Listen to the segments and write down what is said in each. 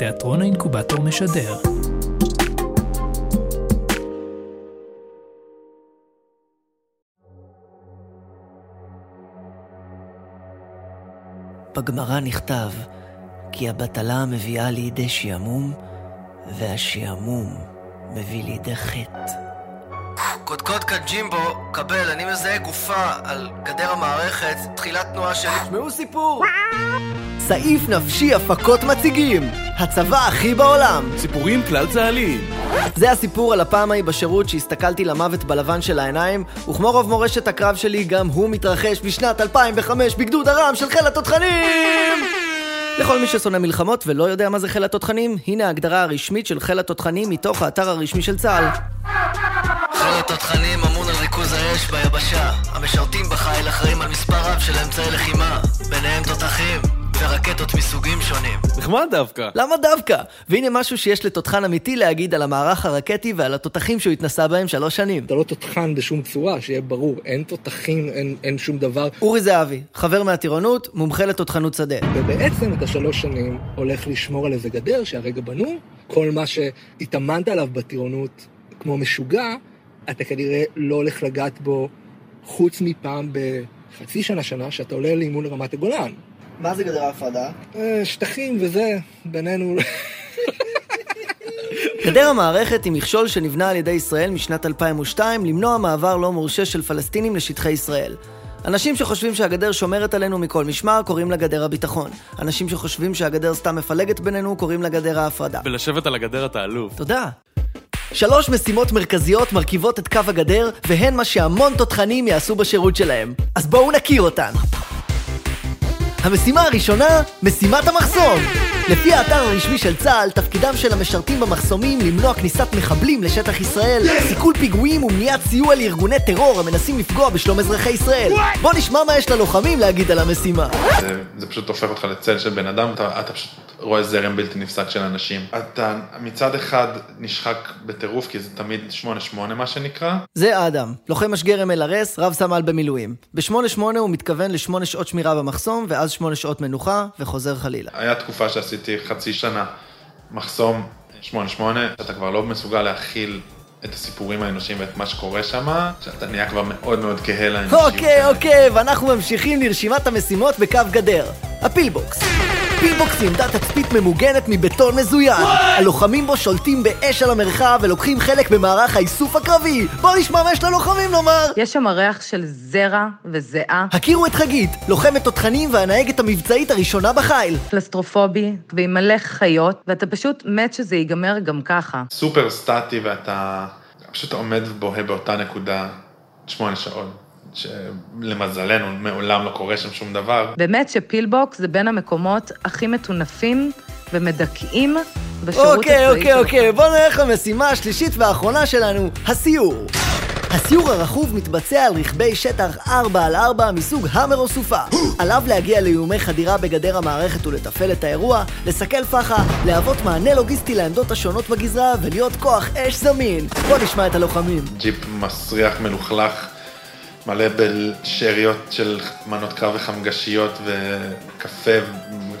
תיאטרון האינקובטור משדר. בגמרא נכתב כי הבטלה מביאה לידי שעמום, והשעמום מביא לידי חטא. קודקוד כאן ג'ימבו, קבל, אני מזהה גופה על גדר המערכת, תחילת תנועה שלי. תשמעו סיפור! סעיף נפשי הפקות מציגים! הצבא הכי בעולם! סיפורים כלל צה"ליים. זה הסיפור על הפעם ההיא בשירות שהסתכלתי למוות בלבן של העיניים, וכמו רוב מורשת הקרב שלי, גם הוא מתרחש בשנת 2005 בגדוד הרם של חיל התותחנים! לכל מי ששונא מלחמות ולא יודע מה זה חיל התותחנים, הנה ההגדרה הרשמית של חיל התותחנים מתוך האתר הרשמי של צה"ל. התותחנים אמון על ריכוז האש ביבשה. המשרתים בחיל אחראים על מספר רב של אמצעי לחימה, ביניהם תותחים ורקטות מסוגים שונים. נחמד דווקא. למה דווקא? והנה משהו שיש לתותחן אמיתי להגיד על המערך הרקטי ועל התותחים שהוא התנסה בהם שלוש שנים. אתה לא תותחן בשום צורה, שיהיה ברור. אין תותחים, אין, אין שום דבר. אורי זהבי, חבר מהטירונות, מומחה לתותחנות שדה. ובעצם אתה שלוש שנים הולך לשמור על איזה גדר שהרגע בנו. כל מה שהתאמנת עליו בטירונות כמו משוגע, אתה כנראה לא הולך לגעת בו חוץ מפעם בחצי שנה, שנה, שאתה עולה לאימון לרמת הגולן. מה זה גדר ההפרדה? אה, שטחים וזה, בינינו... גדר המערכת היא מכשול שנבנה על ידי ישראל משנת 2002 למנוע מעבר לא מורשה של פלסטינים לשטחי ישראל. אנשים שחושבים שהגדר שומרת עלינו מכל משמר קוראים לה גדר הביטחון. אנשים שחושבים שהגדר סתם מפלגת בינינו קוראים לה גדר ההפרדה. ולשבת על הגדר אתה אלוף. תודה. שלוש משימות מרכזיות מרכיבות את קו הגדר, והן מה שהמון תותחנים יעשו בשירות שלהם. אז בואו נכיר אותן. המשימה הראשונה, משימת המחסום. לפי האתר הרשמי של צה"ל, תפקידם של המשרתים במחסומים למנוע כניסת מחבלים לשטח ישראל, סיכול פיגועים ומניעת סיוע לארגוני טרור המנסים לפגוע בשלום אזרחי ישראל. בוא נשמע מה יש ללוחמים להגיד על המשימה. זה, זה פשוט הופך אותך לצל של בן אדם, אתה, אתה פשוט רואה זרם בלתי נפסק של אנשים. אתה מצד אחד נשחק בטירוף, כי זה תמיד 8-8 מה שנקרא. זה אדם, לוחם משגר MLRS, רב סמל במילואים. ב-8-8 הוא מתכוון ל-8 שעות שמירה במחסום, ואז 8 שעות מנוחה, וחוזר חלילה. היה תקופה שעשיתי חצי שנה מחסום 8-8, שאתה כבר לא מסוגל להכיל את הסיפורים האנושיים ואת מה שקורה שם, שאתה נהיה כבר מאוד מאוד כהה לאנושיות. אוקיי, אוקיי, ואנחנו ממשיכים לרשימת המשימות בקו גדר. הפילבוקס. פילבוקס היא עמדת תצפית ממוגנת מבטון מזוין. הלוחמים בו שולטים באש על המרחב ולוקחים חלק במערך האיסוף הקרבי. בוא נשמע מה יש ללוחמים לומר. יש שם ריח של זרע וזיעה, הכירו את חגית, לוחמת תותחנים והנהגת המבצעית הראשונה בחיל. קלסטרופובי ועם מלא חיות, ואתה פשוט מת שזה ייגמר גם ככה. סופר סטטי ואתה פשוט עומד ובוהה באותה נקודה שמונה שעות, שלמזלנו מעולם לא קורה שם שום דבר. באמת שפילבוקס זה בין המקומות הכי מטונפים ומדכאים בשירות אוקיי, הצבאי אוקיי, שלך. אוקיי, בוא נלך למשימה השלישית והאחרונה שלנו, הסיור. הסיור הרכוב מתבצע על רכבי שטח 4 על 4 מסוג המר או סופה. עליו להגיע לאיומי חדירה בגדר המערכת ולתפעל את האירוע, לסכל פחה, להוות מענה לוגיסטי לעמדות השונות בגזרה ולהיות כוח אש זמין. בוא נשמע את הלוחמים. ג'יפ מסריח מלוכלך, מלא בשאריות של מנות קרב וחמגשיות וקפה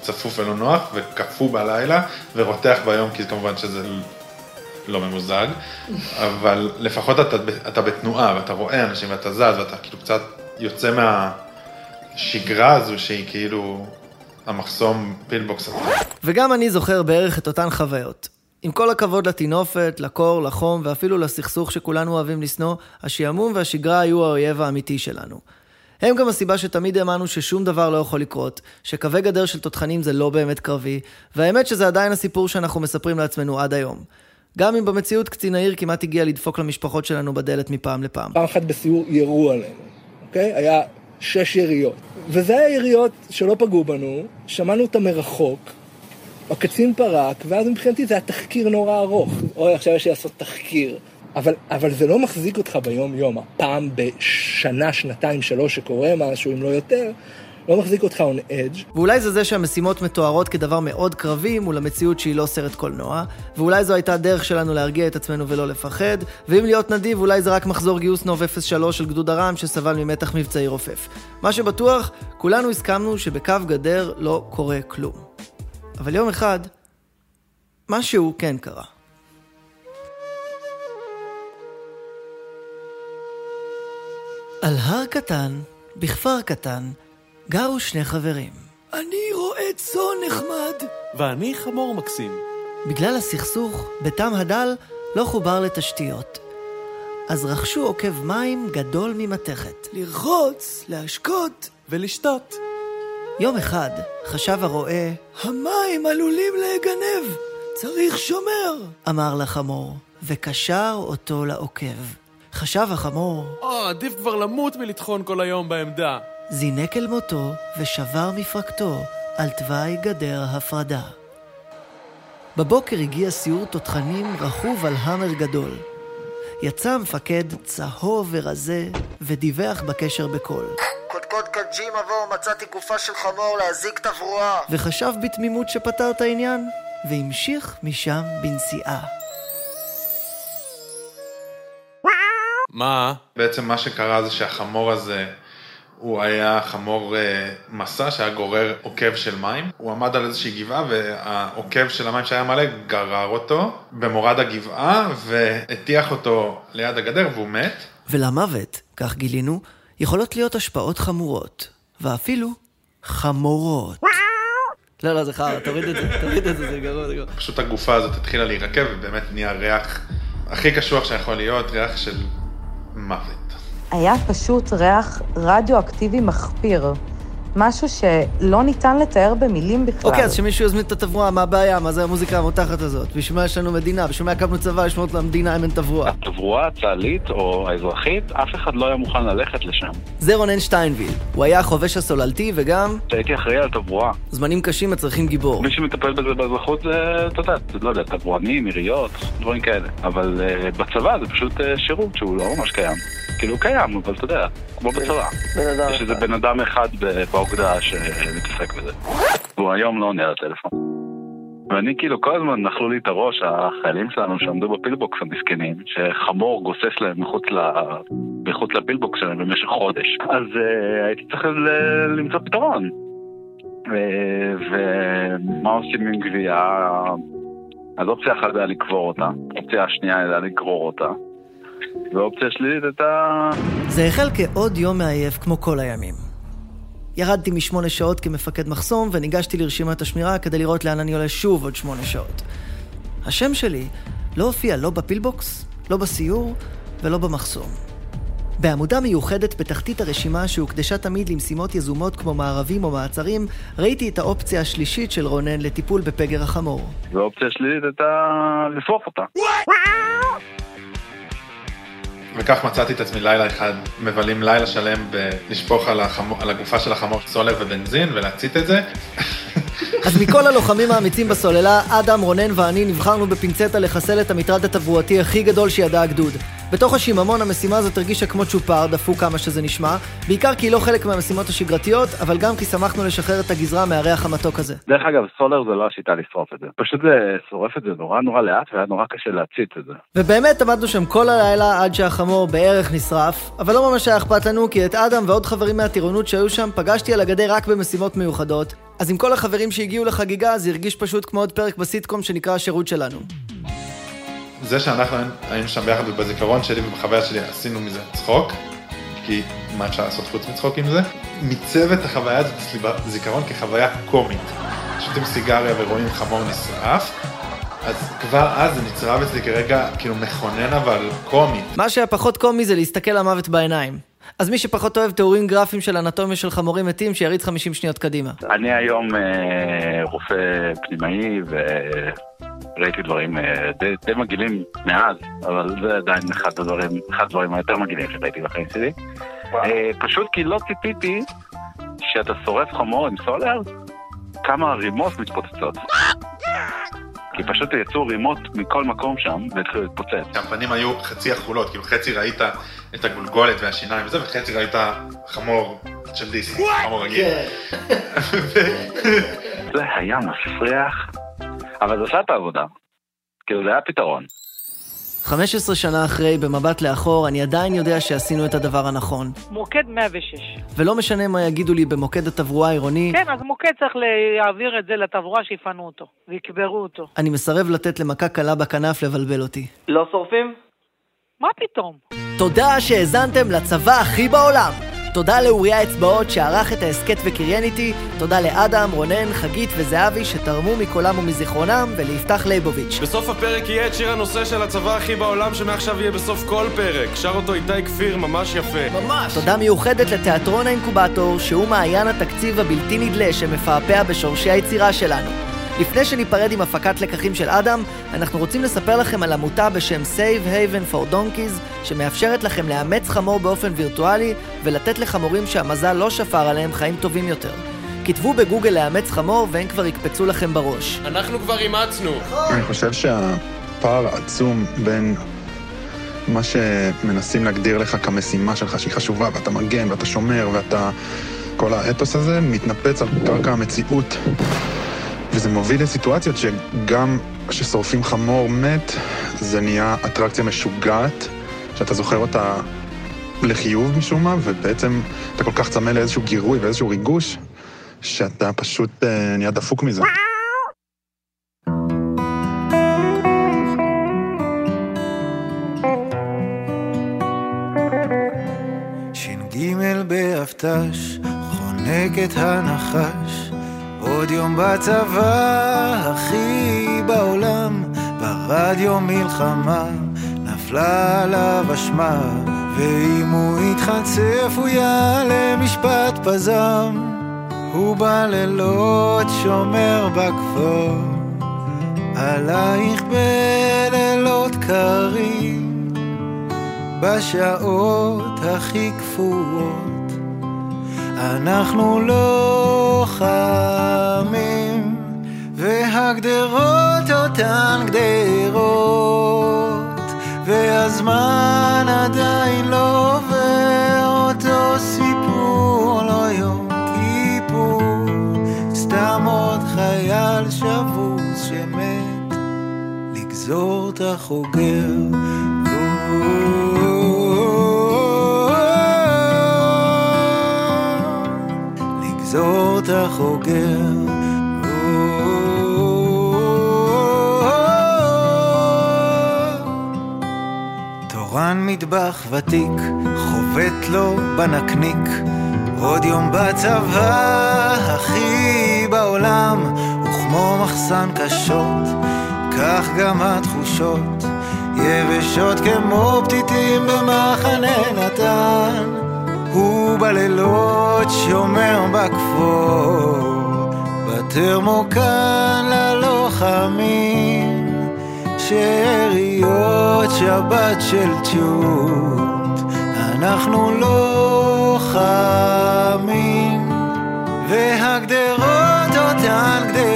צפוף ולא נוח, וקפוא בלילה, ורותח ביום, כי כמובן שזה לא ממוזג, אבל לפחות אתה, אתה בתנועה, ואתה רואה אנשים ואתה זז, ואתה כאילו קצת יוצא מהשגרה הזו שהיא כאילו המחסום פילבוקס. וגם אני זוכר בערך את אותן חוויות. עם כל הכבוד לטינופת, לקור, לחום ואפילו לסכסוך שכולנו אוהבים לשנוא, השעמום והשגרה היו האויב האמיתי שלנו. הם גם הסיבה שתמיד האמנו ששום דבר לא יכול לקרות, שקווי גדר של תותחנים זה לא באמת קרבי, והאמת שזה עדיין הסיפור שאנחנו מספרים לעצמנו עד היום. גם אם במציאות קצין העיר כמעט הגיע לדפוק למשפחות שלנו בדלת מפעם לפעם. פעם אחת בסיור ירו עלינו, אוקיי? היה שש יריות. וזה היה יריות שלא פגעו בנו, שמענו אותם מרחוק, הקצין פרק, ואז מבחינתי זה היה תחקיר נורא ארוך. אוי, עכשיו יש לי לעשות תחקיר. אבל, אבל זה לא מחזיק אותך ביום-יום. הפעם בשנה, שנתיים, שלוש שקורה משהו, אם לא יותר, לא מחזיק אותך on edge. ואולי זה זה שהמשימות מתוארות כדבר מאוד קרבי מול המציאות שהיא לא סרט קולנוע, ואולי זו הייתה הדרך שלנו להרגיע את עצמנו ולא לפחד, ואם להיות נדיב, אולי זה רק מחזור גיוס נוב 03 של גדוד הרם שסבל ממתח מבצעי רופף. מה שבטוח, כולנו הסכמנו שבקו גדר לא קורה כלום. אבל יום אחד, משהו כן קרה. על הר קטן, בכפר קטן, גרו שני חברים. אני רועה צאן נחמד. ואני חמור מקסים. בגלל הסכסוך, ביתם הדל לא חובר לתשתיות. אז רכשו עוקב מים גדול ממתכת. לרחוץ, להשקות. ולשתות. יום אחד חשב הרועה, המים עלולים להגנב, צריך שומר, אמר לחמור, וקשר אותו לעוקב. חשב החמור, או, עדיף כבר למות מלטחון כל היום בעמדה. זינק אל מותו ושבר מפרקתו על תוואי גדר ההפרדה. בבוקר הגיע סיור תותחנים רכוב על המר גדול. יצא המפקד צהוב ורזה ודיווח בקשר בקול. קודקוד קג'י מבוא, מצאתי גופה של חמור להזיק תברואה. וחשב בתמימות שפתר את העניין, והמשיך משם בנסיעה. מה? בעצם מה שקרה זה שהחמור הזה, הוא היה חמור אה, מסע שהיה גורר עוקב של מים. הוא עמד על איזושהי גבעה והעוקב של המים שהיה מלא גרר אותו במורד הגבעה והטיח אותו ליד הגדר והוא מת. ולמוות, כך גילינו, יכולות להיות השפעות חמורות, ואפילו חמורות. לא, לא, זה חרא, תוריד את זה, תוריד את זה, זה גרוע, זה גרוע. פשוט הגופה הזאת התחילה להירקב ובאמת נהיה ריח הכי קשוח שיכול להיות, ריח של מוות. היה פשוט ריח רדיואקטיבי מחפיר. משהו שלא ניתן לתאר במילים בכלל. אוקיי, אז שמישהו יזמין את התברואה, מה הבעיה? מה זה המוזיקה המותחת הזאת? בשביל מה יש לנו מדינה? בשביל מה הקמנו צבא לשמור למדינה אם אין תברואה? התברואה הצה"לית או האזרחית, אף אחד לא היה מוכן ללכת לשם. זה רונן שטיינביל. הוא היה החובש הסוללתי וגם הייתי אחראי על תברואה. זמנים קשים מצריכים גיבור. מי שמטפל בזה באזרחות זה, אתה יודע, לא יודע, תברואנים, עיריות, דברים כאלה. אבל uh, בצבא זה פשוט uh, שירות שהוא לא ממש קיים. כאילו קיים, אבל אתה יודע, כמו בצבא. יש איזה בן אדם אחד באוגדה שמתעסק בזה. והוא היום לא עונה לטלפון. ואני כאילו, כל הזמן נחלו לי את הראש, החיילים שלנו שעמדו בפילבוקס המסכנים, שחמור גוסס להם מחוץ, ל... מחוץ לפילבוקס שלהם במשך חודש. אז uh, הייתי צריך ל- למצוא פתרון. ו- ומה עושים עם גבייה? אז אופציה אחת היה לקבור אותה, אופציה השנייה היה לגרור אותה, ואופציה שלילית הייתה... זה החל כעוד יום מעייף כמו כל הימים. ירדתי משמונה שעות כמפקד מחסום וניגשתי לרשימת השמירה כדי לראות לאן אני עולה שוב עוד שמונה שעות. השם שלי לא הופיע לא בפילבוקס, לא בסיור ולא במחסום. בעמודה מיוחדת בתחתית הרשימה שהוקדשה תמיד למשימות יזומות כמו מערבים או מעצרים, ראיתי את האופציה השלישית של רונן לטיפול בפגר החמור. ואופציה שלילית הייתה לשרוף אותה. וכך מצאתי את עצמי לילה אחד, מבלים לילה שלם בלשפוך על, החמור, על הגופה של החמור סולר ובנזין ולהצית את זה. אז מכל הלוחמים האמיצים בסוללה, אדם, רונן ואני נבחרנו בפינצטה לחסל את המטרד התברואתי הכי גדול שידע הגדוד. בתוך השיממון המשימה הזאת הרגישה כמו צ'ופר, דפוק כמה שזה נשמע, בעיקר כי היא לא חלק מהמשימות השגרתיות, אבל גם כי שמחנו לשחרר את הגזרה מהריח המתוק הזה. דרך אגב, סולר זה לא השיטה לשרוף את זה. פשוט זה שורף את זה נורא נורא לאט והיה נורא קשה להציץ את זה. ובאמת עמדנו שם כל הלילה עד שהחמור בערך נשרף, אבל לא ממש היה אכפת לנו, כי את אדם ועוד חברים מהטירונות שהיו שם פגשתי על הגדר רק במשימות מיוחדות, אז עם כל החברים שהגיעו לחגיגה זה הרגיש פשוט כמו עוד פרק בסיטקום שנקרא השירות שלנו. זה שאנחנו היינו שם ביחד ובזיכרון שלי ובחוויה שלי עשינו מזה צחוק, כי מה אפשר לעשות חוץ מצחוק עם זה? מיצב את החוויה הזאת אצלי בזיכרון כחוויה קומית. שותים סיגריה ורואים חמור נשרף, אז כבר אז זה נצרב אצלי כרגע כאילו מכונן אבל קומי. מה שהיה פחות קומי זה להסתכל למוות בעיניים. אז מי שפחות אוהב תיאורים גרפיים של אנטומיה של חמורים מתים, שיריץ 50 שניות קדימה. אני היום אה, רופא פנימאי וראיתי דברים אה, די, די מגעילים מאז, אבל זה עדיין אחד הדברים, אחד הדברים היותר מגעילים שראיתי בחיים שלי. אה, פשוט כי לא ציפיתי שאתה שורף חמור עם סולר, כמה רימות מתפוצצות. כי פשוט יצאו רימות מכל מקום שם והתחילו להתפוצץ. הפנים היו חצי אכולות, כאילו חצי ראית את הגולגולת והשיניים וזה, וחצי ראית חמור של דיסני, חמור רגיל. זה היה מסריח, אבל זה עשה את העבודה. כאילו זה היה פתרון. 15 שנה אחרי, במבט לאחור, אני עדיין יודע שעשינו את הדבר הנכון. מוקד 106. ולא משנה מה יגידו לי במוקד התברואה העירוני, כן, אז מוקד צריך להעביר את זה לתברואה שיפנו אותו, ויקברו אותו. אני מסרב לתת למכה קלה בכנף לבלבל אותי. לא שורפים? מה פתאום? תודה שהאזנתם לצבא הכי בעולם! תודה לאוריה אצבעות שערך את ההסכת וקריין איתי, תודה לאדם, רונן, חגית וזהבי שתרמו מקולם ומזיכרונם, וליפתח ליבוביץ'. בסוף הפרק יהיה את שיר הנושא של הצבא הכי בעולם שמעכשיו יהיה בסוף כל פרק. שר אותו איתי כפיר ממש יפה. ממש! תודה מיוחדת לתיאטרון האינקובטור, שהוא מעיין התקציב הבלתי נדלה שמפעפע בשורשי היצירה שלנו. לפני שניפרד עם הפקת לקחים של אדם, אנחנו רוצים לספר לכם על עמותה בשם Save Haven for Donkeys, שמאפשרת לכם לאמץ חמור באופן וירטואלי ולתת לחמורים שהמזל לא שפר עליהם חיים טובים יותר. כתבו בגוגל לאמץ חמור והם כבר יקפצו לכם בראש. אנחנו כבר אימצנו. אני חושב שהפער עצום בין מה שמנסים להגדיר לך כמשימה שלך, שהיא חשובה, ואתה מגן, ואתה שומר, ואתה... כל האתוס הזה מתנפץ על קרקע המציאות. וזה מוביל לסיטואציות שגם כששורפים חמור מת, זה נהיה אטרקציה משוגעת, שאתה זוכר אותה לחיוב משום מה, ובעצם אתה כל כך צמא לאיזשהו גירוי ואיזשהו ריגוש, שאתה פשוט אה, נהיה דפוק מזה. ש"ג באבט"ש, חונק את הנחש, עוד יום בצבא, הכי בעולם, ברדיו מלחמה, נפלה עליו אשמה, ואם הוא יתחצף הוא יעלה משפט פזם. הוא בלילות שומר בכפור, עלייך בלילות קרים, בשעות הכי קפואות. אנחנו לוחמים, והגדרות אותן גדרות, והזמן עדיין לא עובר אותו סיפור, לא יום כיפור, סתם עוד חייל שבוס שמת לגזור את החוגר. את החוגר. תורן מטבח ותיק, חובט לו בנקניק, עוד יום בצבא, הכי בעולם, וכמו מחסן קשות, כך גם התחושות, יבשות כמו פתיתים במחנה נתן. הוא בלילות שומר בכפור, בטרמוקן ללוחמים, שאריות שבת של צ'וט, אנחנו לוחמים, והגדרות אותן גדרות,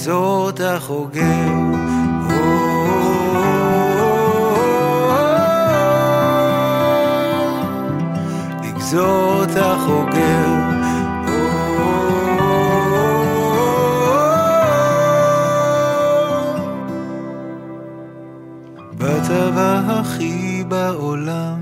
למצוא אותך הוגן. לגזור אותך הוגן. באת בעולם